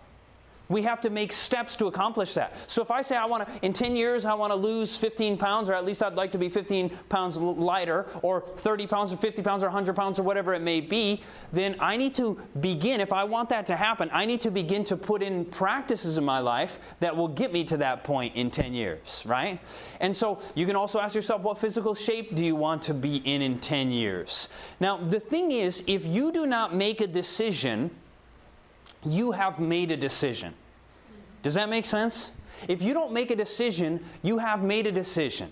We have to make steps to accomplish that. So if I say I want to, in 10 years, I want to lose 15 pounds, or at least I'd like to be 15 pounds lighter, or 30 pounds, or 50 pounds, or 100 pounds, or whatever it may be, then I need to begin, if I want that to happen, I need to begin to put in practices in my life that will get me to that point in 10 years, right? And so you can also ask yourself, what physical shape do you want to be in in 10 years? Now, the thing is, if you do not make a decision, you have made a decision. Does that make sense? If you don't make a decision, you have made a decision.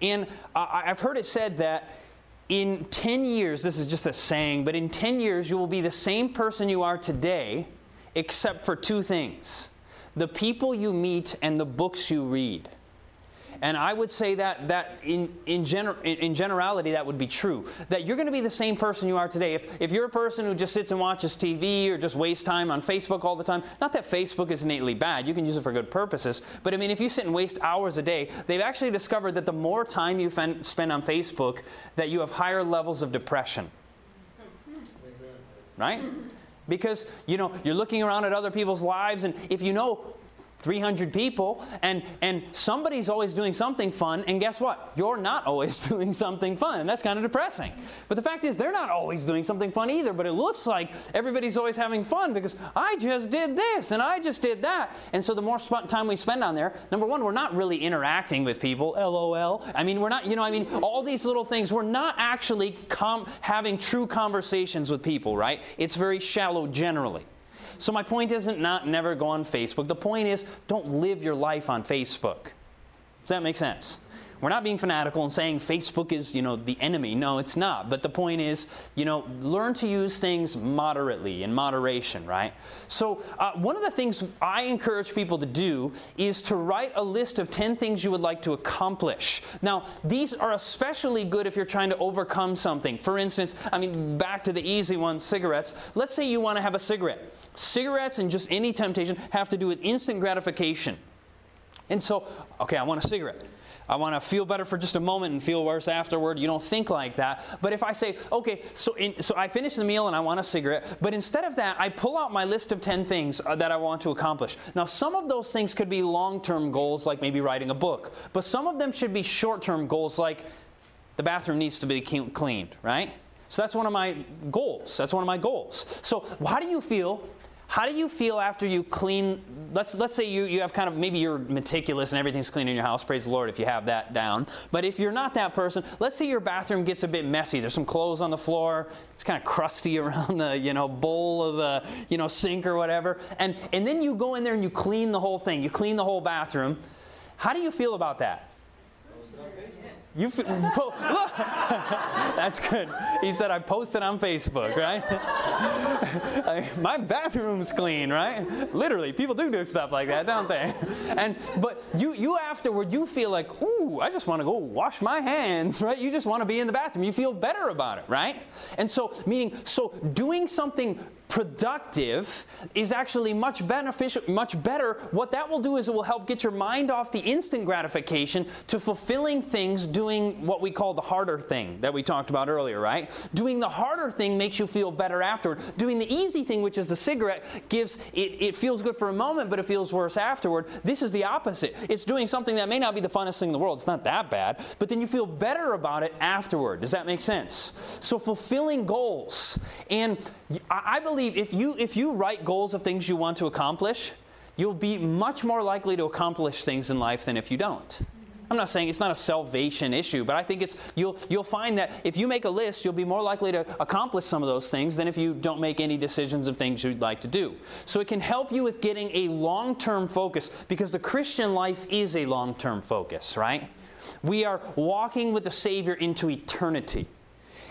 And I've heard it said that in 10 years, this is just a saying, but in 10 years, you will be the same person you are today, except for two things the people you meet and the books you read. And I would say that, that in, in, gener- in generality, that would be true. That you're going to be the same person you are today. If, if you're a person who just sits and watches TV or just wastes time on Facebook all the time, not that Facebook is innately bad, you can use it for good purposes. But I mean, if you sit and waste hours a day, they've actually discovered that the more time you spend on Facebook, that you have higher levels of depression. Right? because you know you're looking around at other people's lives and if you know 300 people and and somebody's always doing something fun and guess what? You're not always doing something fun and that's kind of depressing. But the fact is they're not always doing something fun either but it looks like everybody's always having fun because i just did this and i just did that. And so the more sp- time we spend on there number one we're not really interacting with people lol. I mean we're not you know i mean all these little things we're not actually com- having true conversations with people right? It's very shallow generally so my point isn't not never go on Facebook. The point is don't live your life on Facebook. Does that make sense? We're not being fanatical and saying Facebook is, you know, the enemy. No, it's not. But the point is, you know, learn to use things moderately, in moderation, right? So, uh, one of the things I encourage people to do is to write a list of 10 things you would like to accomplish. Now, these are especially good if you're trying to overcome something. For instance, I mean, back to the easy one cigarettes. Let's say you want to have a cigarette. Cigarettes and just any temptation have to do with instant gratification. And so, okay, I want a cigarette. I want to feel better for just a moment and feel worse afterward. You don't think like that. But if I say, okay, so, in, so I finish the meal and I want a cigarette, but instead of that, I pull out my list of 10 things uh, that I want to accomplish. Now, some of those things could be long term goals, like maybe writing a book, but some of them should be short term goals, like the bathroom needs to be cleaned, right? So that's one of my goals. That's one of my goals. So, how do you feel how do you feel after you clean? Let's, let's say you, you have kind of, maybe you're meticulous and everything's clean in your house. Praise the Lord if you have that down. But if you're not that person, let's say your bathroom gets a bit messy. There's some clothes on the floor. It's kind of crusty around the, you know, bowl of the, you know, sink or whatever. And, and then you go in there and you clean the whole thing. You clean the whole bathroom. How do you feel about that? You feel, po- look, that's good. He said I posted on Facebook, right? I, my bathroom's clean, right? Literally, people do do stuff like that, don't they? And but you you afterward you feel like, ooh, I just want to go wash my hands, right? You just want to be in the bathroom. You feel better about it, right? And so meaning so doing something productive is actually much beneficial, much better. What that will do is it will help get your mind off the instant gratification to fulfilling things, doing what we call the harder thing that we talked about earlier, right? Doing the harder thing makes you feel better afterward. Doing the easy thing, which is the cigarette, gives it, it feels good for a moment, but it feels worse afterward. This is the opposite. It's doing something that may not be the funnest thing in the world. It's not that bad, but then you feel better about it afterward. Does that make sense? So fulfilling goals. And I believe believe if you if you write goals of things you want to accomplish, you'll be much more likely to accomplish things in life than if you don't. I'm not saying it's not a salvation issue, but I think it's you'll you'll find that if you make a list, you'll be more likely to accomplish some of those things than if you don't make any decisions of things you'd like to do. So it can help you with getting a long-term focus because the Christian life is a long-term focus, right? We are walking with the Savior into eternity.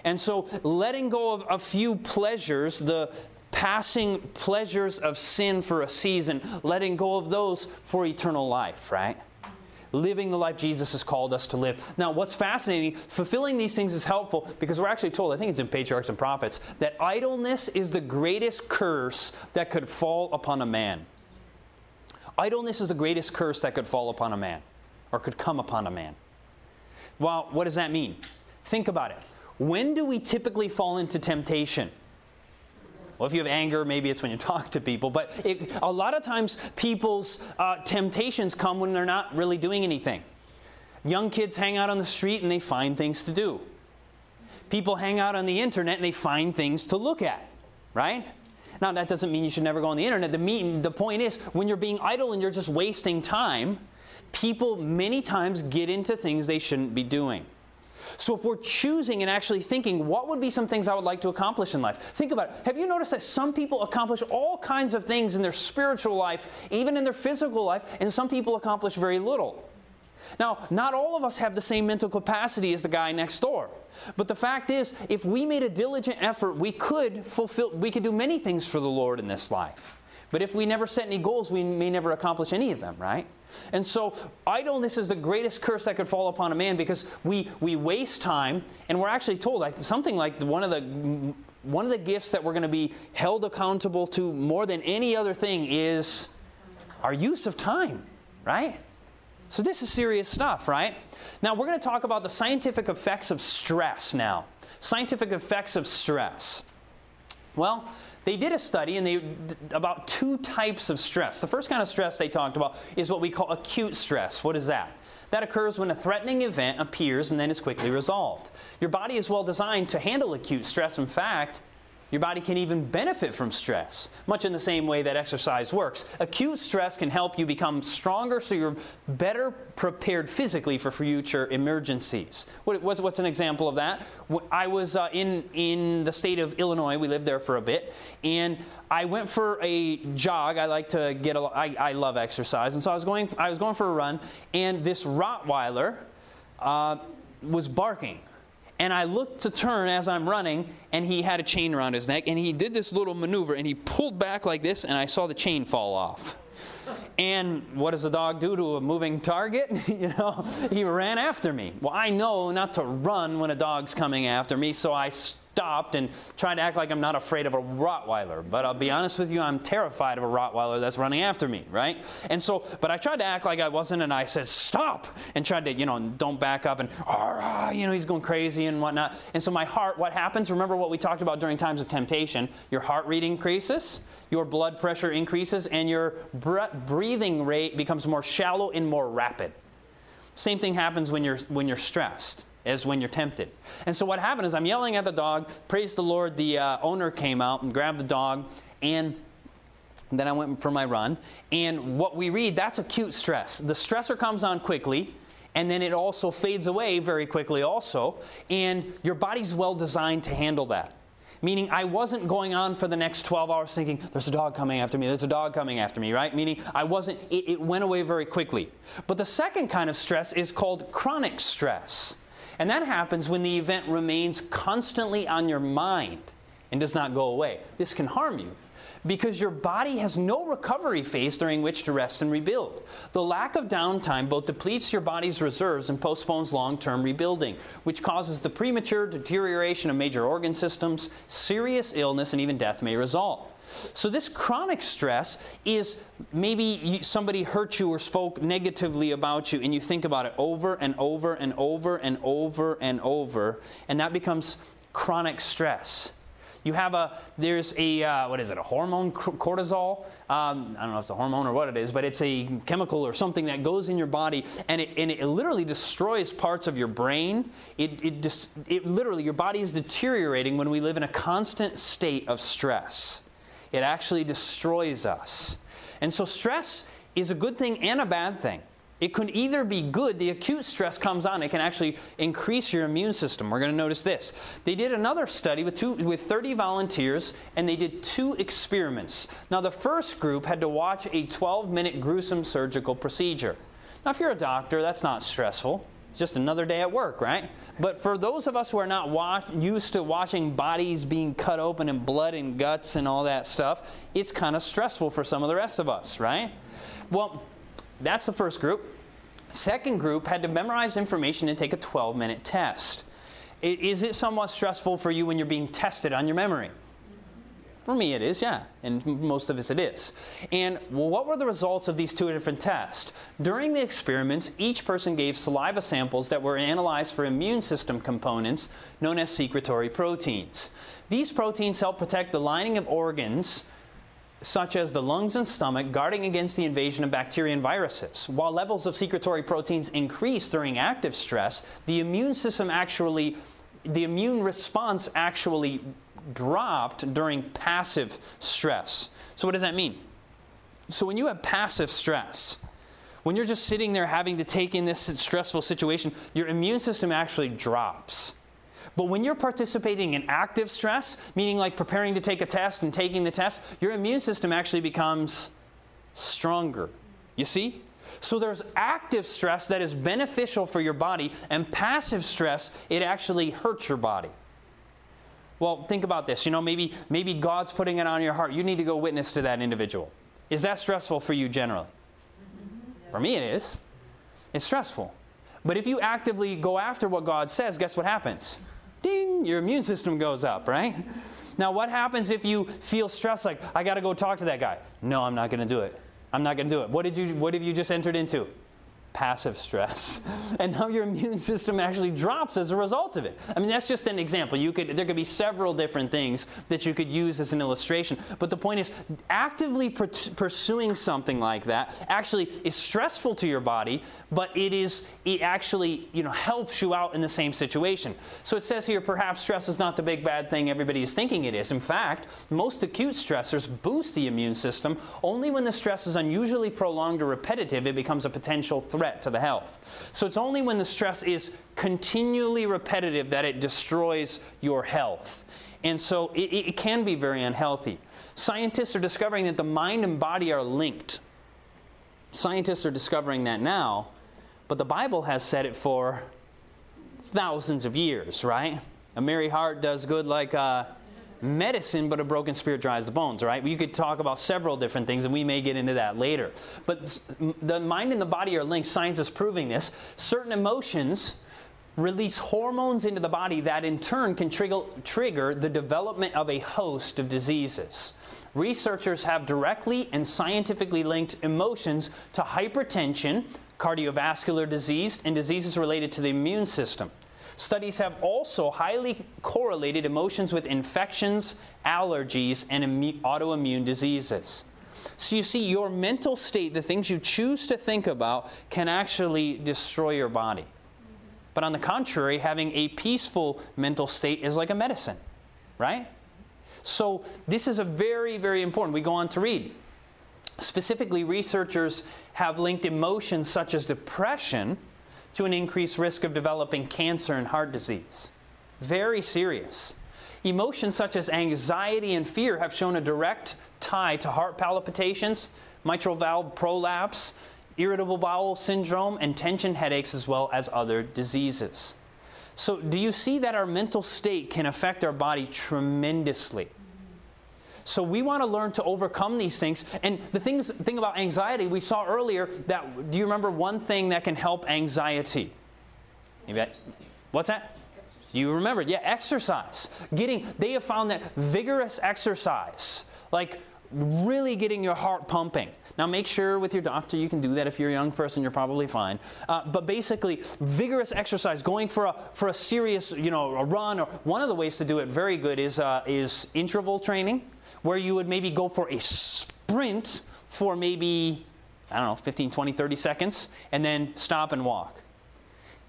And so letting go of a few pleasures, the passing pleasures of sin for a season, letting go of those for eternal life, right? Living the life Jesus has called us to live. Now, what's fascinating, fulfilling these things is helpful because we're actually told, I think it's in Patriarchs and Prophets, that idleness is the greatest curse that could fall upon a man. Idleness is the greatest curse that could fall upon a man or could come upon a man. Well, what does that mean? Think about it. When do we typically fall into temptation? Well, if you have anger, maybe it's when you talk to people. But it, a lot of times, people's uh, temptations come when they're not really doing anything. Young kids hang out on the street and they find things to do. People hang out on the internet and they find things to look at, right? Now, that doesn't mean you should never go on the internet. The, mean, the point is, when you're being idle and you're just wasting time, people many times get into things they shouldn't be doing. So, if we're choosing and actually thinking, what would be some things I would like to accomplish in life? Think about it. Have you noticed that some people accomplish all kinds of things in their spiritual life, even in their physical life, and some people accomplish very little? Now, not all of us have the same mental capacity as the guy next door. But the fact is, if we made a diligent effort, we could fulfill, we could do many things for the Lord in this life. But if we never set any goals, we may never accomplish any of them, right? And so, idleness is the greatest curse that could fall upon a man because we, we waste time, and we're actually told something like one of the one of the gifts that we're going to be held accountable to more than any other thing is our use of time, right? So, this is serious stuff, right? Now, we're going to talk about the scientific effects of stress now. Scientific effects of stress. Well, they did a study and they about two types of stress. The first kind of stress they talked about is what we call acute stress. What is that? That occurs when a threatening event appears and then is quickly resolved. Your body is well designed to handle acute stress. In fact, your body can even benefit from stress, much in the same way that exercise works. Acute stress can help you become stronger so you're better prepared physically for future emergencies. What, what's, what's, an example of that? I was uh, in, in the state of Illinois, we lived there for a bit, and I went for a jog. I like to get a, I, I love exercise, and so I was going, I was going for a run, and this Rottweiler uh, was barking and I looked to turn as I'm running, and he had a chain around his neck, and he did this little maneuver, and he pulled back like this, and I saw the chain fall off. And what does a dog do to a moving target? you know, he ran after me. Well, I know not to run when a dog's coming after me, so I stopped and tried to act like I'm not afraid of a Rottweiler. But I'll be honest with you, I'm terrified of a Rottweiler that's running after me, right? And so, but I tried to act like I wasn't, and I said, stop, and tried to, you know, don't back up, and, you know, he's going crazy and whatnot. And so my heart, what happens? Remember what we talked about during times of temptation? Your heart rate increases, your blood pressure increases, and your breathing rate becomes more shallow and more rapid. Same thing happens when you're, when you're stressed as when you're tempted. And so what happened is I'm yelling at the dog. Praise the Lord, the uh, owner came out and grabbed the dog, and then I went for my run. And what we read, that's acute stress. The stressor comes on quickly, and then it also fades away very quickly, also. And your body's well designed to handle that. Meaning, I wasn't going on for the next 12 hours thinking, there's a dog coming after me, there's a dog coming after me, right? Meaning, I wasn't, it, it went away very quickly. But the second kind of stress is called chronic stress. And that happens when the event remains constantly on your mind and does not go away. This can harm you because your body has no recovery phase during which to rest and rebuild. The lack of downtime both depletes your body's reserves and postpones long term rebuilding, which causes the premature deterioration of major organ systems, serious illness, and even death may result. So, this chronic stress is maybe somebody hurt you or spoke negatively about you, and you think about it over and over and over and over and over, and that becomes chronic stress. You have a, there's a, uh, what is it, a hormone, cortisol? Um, I don't know if it's a hormone or what it is, but it's a chemical or something that goes in your body and it, and it literally destroys parts of your brain. It, it, just, it literally, your body is deteriorating when we live in a constant state of stress. It actually destroys us. And so stress is a good thing and a bad thing. It could either be good, the acute stress comes on, it can actually increase your immune system. We're going to notice this. They did another study with, two, with 30 volunteers, and they did two experiments. Now, the first group had to watch a 12 minute gruesome surgical procedure. Now, if you're a doctor, that's not stressful. It's just another day at work, right? But for those of us who are not watch, used to watching bodies being cut open and blood and guts and all that stuff, it's kind of stressful for some of the rest of us, right? Well, that's the first group. Second group had to memorize information and take a 12 minute test. Is it somewhat stressful for you when you're being tested on your memory? For me, it is, yeah. And most of us, it is. And what were the results of these two different tests? During the experiments, each person gave saliva samples that were analyzed for immune system components known as secretory proteins. These proteins help protect the lining of organs such as the lungs and stomach, guarding against the invasion of bacteria and viruses. While levels of secretory proteins increase during active stress, the immune system actually, the immune response actually dropped during passive stress. So, what does that mean? So, when you have passive stress, when you're just sitting there having to take in this stressful situation, your immune system actually drops. But when you're participating in active stress, meaning like preparing to take a test and taking the test, your immune system actually becomes stronger. You see? So there's active stress that is beneficial for your body, and passive stress, it actually hurts your body. Well, think about this. You know, maybe maybe God's putting it on your heart. You need to go witness to that individual. Is that stressful for you generally? For me it is. It's stressful. But if you actively go after what God says, guess what happens? ding, your immune system goes up, right? Now, what happens if you feel stressed like, I got to go talk to that guy? No, I'm not going to do it. I'm not going to do it. What, did you, what have you just entered into? Passive stress. And how your immune system actually drops as a result of it. I mean, that's just an example. You could, there could be several different things that you could use as an illustration. But the point is, actively per- pursuing something like that actually is stressful to your body, but it is it actually you know helps you out in the same situation. So it says here, perhaps stress is not the big bad thing everybody is thinking it is. In fact, most acute stressors boost the immune system. Only when the stress is unusually prolonged or repetitive, it becomes a potential threat threat to the health. So it's only when the stress is continually repetitive that it destroys your health. And so it, it can be very unhealthy. Scientists are discovering that the mind and body are linked. Scientists are discovering that now, but the Bible has said it for thousands of years, right? A merry heart does good like uh, medicine, but a broken spirit dries the bones, right? You could talk about several different things, and we may get into that later. But the mind and the body are linked. Science is proving this. Certain emotions release hormones into the body that in turn can trigger, trigger the development of a host of diseases. Researchers have directly and scientifically linked emotions to hypertension, cardiovascular disease, and diseases related to the immune system. Studies have also highly correlated emotions with infections, allergies, and autoimmune diseases. So you see, your mental state, the things you choose to think about, can actually destroy your body. But on the contrary, having a peaceful mental state is like a medicine, right? So this is a very, very important. We go on to read. Specifically, researchers have linked emotions such as depression to an increased risk of developing cancer and heart disease. Very serious. Emotions such as anxiety and fear have shown a direct tie to heart palpitations, mitral valve prolapse, irritable bowel syndrome, and tension headaches, as well as other diseases. So, do you see that our mental state can affect our body tremendously? So we want to learn to overcome these things. And the things, thing about anxiety, we saw earlier that, do you remember one thing that can help anxiety? What's that? You remember, yeah, exercise. Getting, they have found that vigorous exercise, like really getting your heart pumping. Now, make sure with your doctor you can do that. If you're a young person, you're probably fine. Uh, but basically, vigorous exercise, going for a for a serious, you know, a run, or one of the ways to do it very good is uh, is interval training where you would maybe go for a sprint for maybe, I don't know, 15, 20, 30 seconds, and then stop and walk.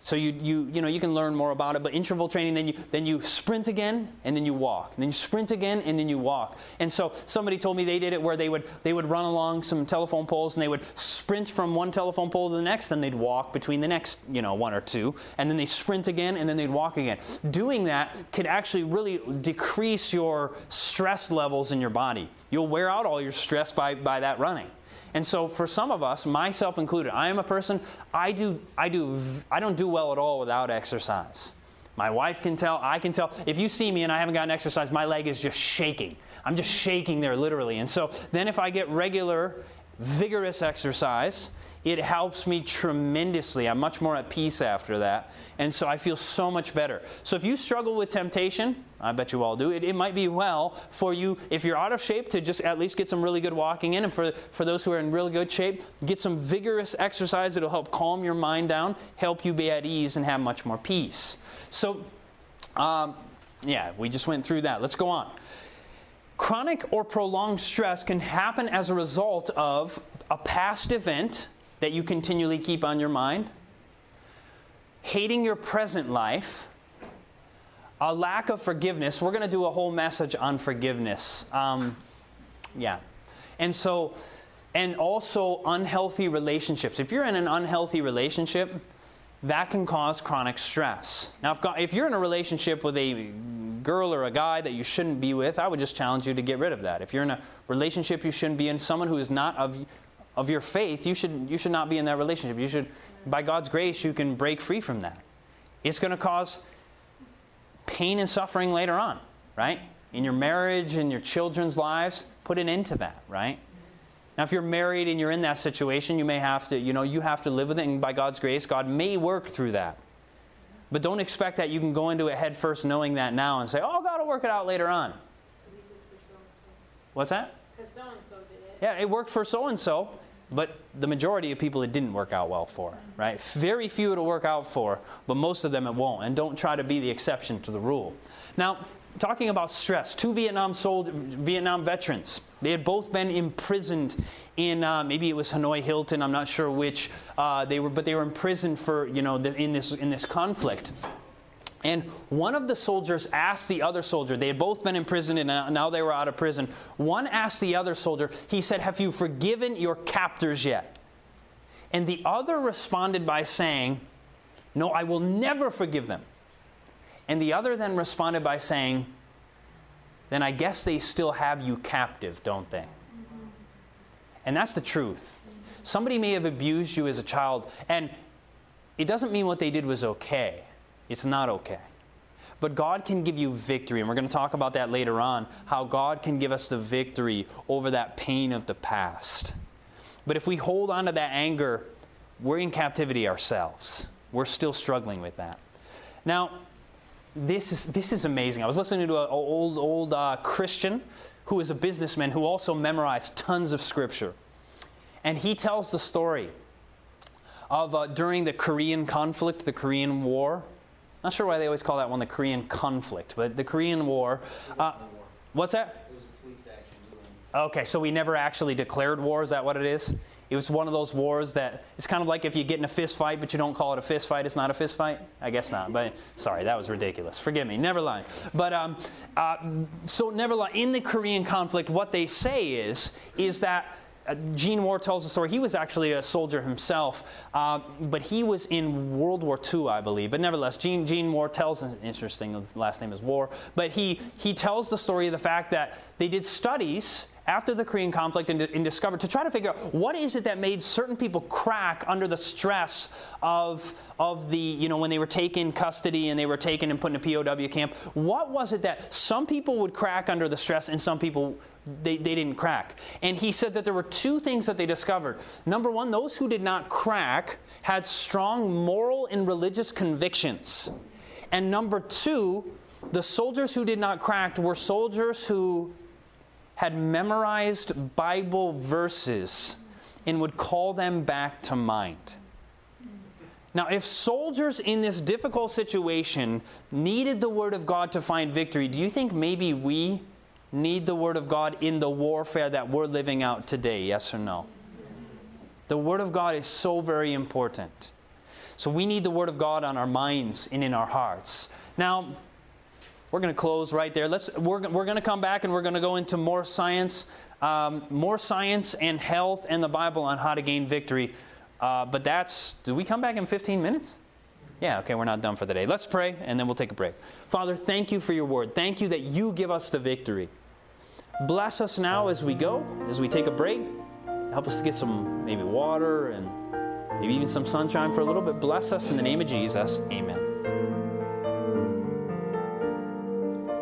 So you, you, you, know, you can learn more about it, but interval training, then you, then you sprint again, and then you walk. And then you sprint again, and then you walk. And so somebody told me they did it where they would, they would run along some telephone poles, and they would sprint from one telephone pole to the next, and they'd walk between the next, you know, one or two. And then they sprint again, and then they'd walk again. Doing that could actually really decrease your stress levels in your body. You'll wear out all your stress by, by that running. And so for some of us, myself included, I am a person I do I do I don't do well at all without exercise. My wife can tell, I can tell. If you see me and I haven't gotten exercise, my leg is just shaking. I'm just shaking there literally. And so then if I get regular vigorous exercise. It helps me tremendously. I'm much more at peace after that. And so I feel so much better. So if you struggle with temptation, I bet you all do, it, it might be well for you, if you're out of shape, to just at least get some really good walking in. And for, for those who are in really good shape, get some vigorous exercise that'll help calm your mind down, help you be at ease, and have much more peace. So, um, yeah, we just went through that. Let's go on. Chronic or prolonged stress can happen as a result of a past event that you continually keep on your mind, hating your present life, a lack of forgiveness. We're going to do a whole message on forgiveness. Um, yeah. And so, and also unhealthy relationships. If you're in an unhealthy relationship, that can cause chronic stress. Now, if, if you're in a relationship with a girl or a guy that you shouldn't be with, I would just challenge you to get rid of that. If you're in a relationship you shouldn't be in, someone who is not of, of your faith, you should, you should not be in that relationship. You should, by God's grace, you can break free from that. It's going to cause pain and suffering later on, right? In your marriage, in your children's lives, put an end to that, right? Now, if you're married and you're in that situation, you may have to, you know, you have to live with it, and by God's grace, God may work through that. But don't expect that you can go into it head first knowing that now and say, oh, God will work it out later on. What's that? Because so and so did it. Yeah, it worked for so and so, but the majority of people it didn't work out well for, right? Very few it'll work out for, but most of them it won't. And don't try to be the exception to the rule. Now, talking about stress, two Vietnam sold, Vietnam veterans. They had both been imprisoned in uh, maybe it was Hanoi Hilton. I'm not sure which. Uh, they were, but they were imprisoned for you know the, in this in this conflict. And one of the soldiers asked the other soldier, they had both been imprisoned and now they were out of prison. One asked the other soldier, he said, Have you forgiven your captors yet? And the other responded by saying, No, I will never forgive them. And the other then responded by saying, Then I guess they still have you captive, don't they? And that's the truth. Somebody may have abused you as a child, and it doesn't mean what they did was okay. It's not okay. But God can give you victory, and we're going to talk about that later on how God can give us the victory over that pain of the past. But if we hold on to that anger, we're in captivity ourselves. We're still struggling with that. Now, this is, this is amazing. I was listening to an old, old uh, Christian who is a businessman who also memorized tons of scripture. And he tells the story of uh, during the Korean conflict, the Korean War. Not sure why they always call that one the Korean conflict, but the Korean War. Uh, what's that? It was a police action. Okay, so we never actually declared war. Is that what it is? It was one of those wars that it's kind of like if you get in a fist fight, but you don't call it a fist fight, it's not a fist fight. I guess not. But sorry, that was ridiculous. Forgive me. Never lie. But um, uh, so never lie. In the Korean conflict, what they say is is that. Uh, Gene Warr tells the story. He was actually a soldier himself, uh, but he was in World War II, I believe. But nevertheless, Gene, Gene Warr tells, interesting, last name is War, but he, he tells the story of the fact that they did studies after the Korean conflict and, and, discovered to try to figure out what is it that made certain people crack under the stress of, of the, you know, when they were taken custody and they were taken and put in a POW camp. What was it that some people would crack under the stress and some people they, they didn't crack? And he said that there were two things that they discovered. Number one, those who did not crack had strong moral and religious convictions. And number two, the soldiers who did not crack were soldiers who had memorized Bible verses and would call them back to mind. Now, if soldiers in this difficult situation needed the Word of God to find victory, do you think maybe we need the Word of God in the warfare that we're living out today? Yes or no? The Word of God is so very important. So we need the Word of God on our minds and in our hearts. Now, we're going to close right there. Let's, we're, we're going to come back and we're going to go into more science, um, more science and health and the Bible on how to gain victory. Uh, but that's, do we come back in 15 minutes? Yeah, okay, we're not done for the day. Let's pray and then we'll take a break. Father, thank you for your word. Thank you that you give us the victory. Bless us now as we go, as we take a break. Help us to get some maybe water and maybe even some sunshine for a little bit. Bless us in the name of Jesus. Amen.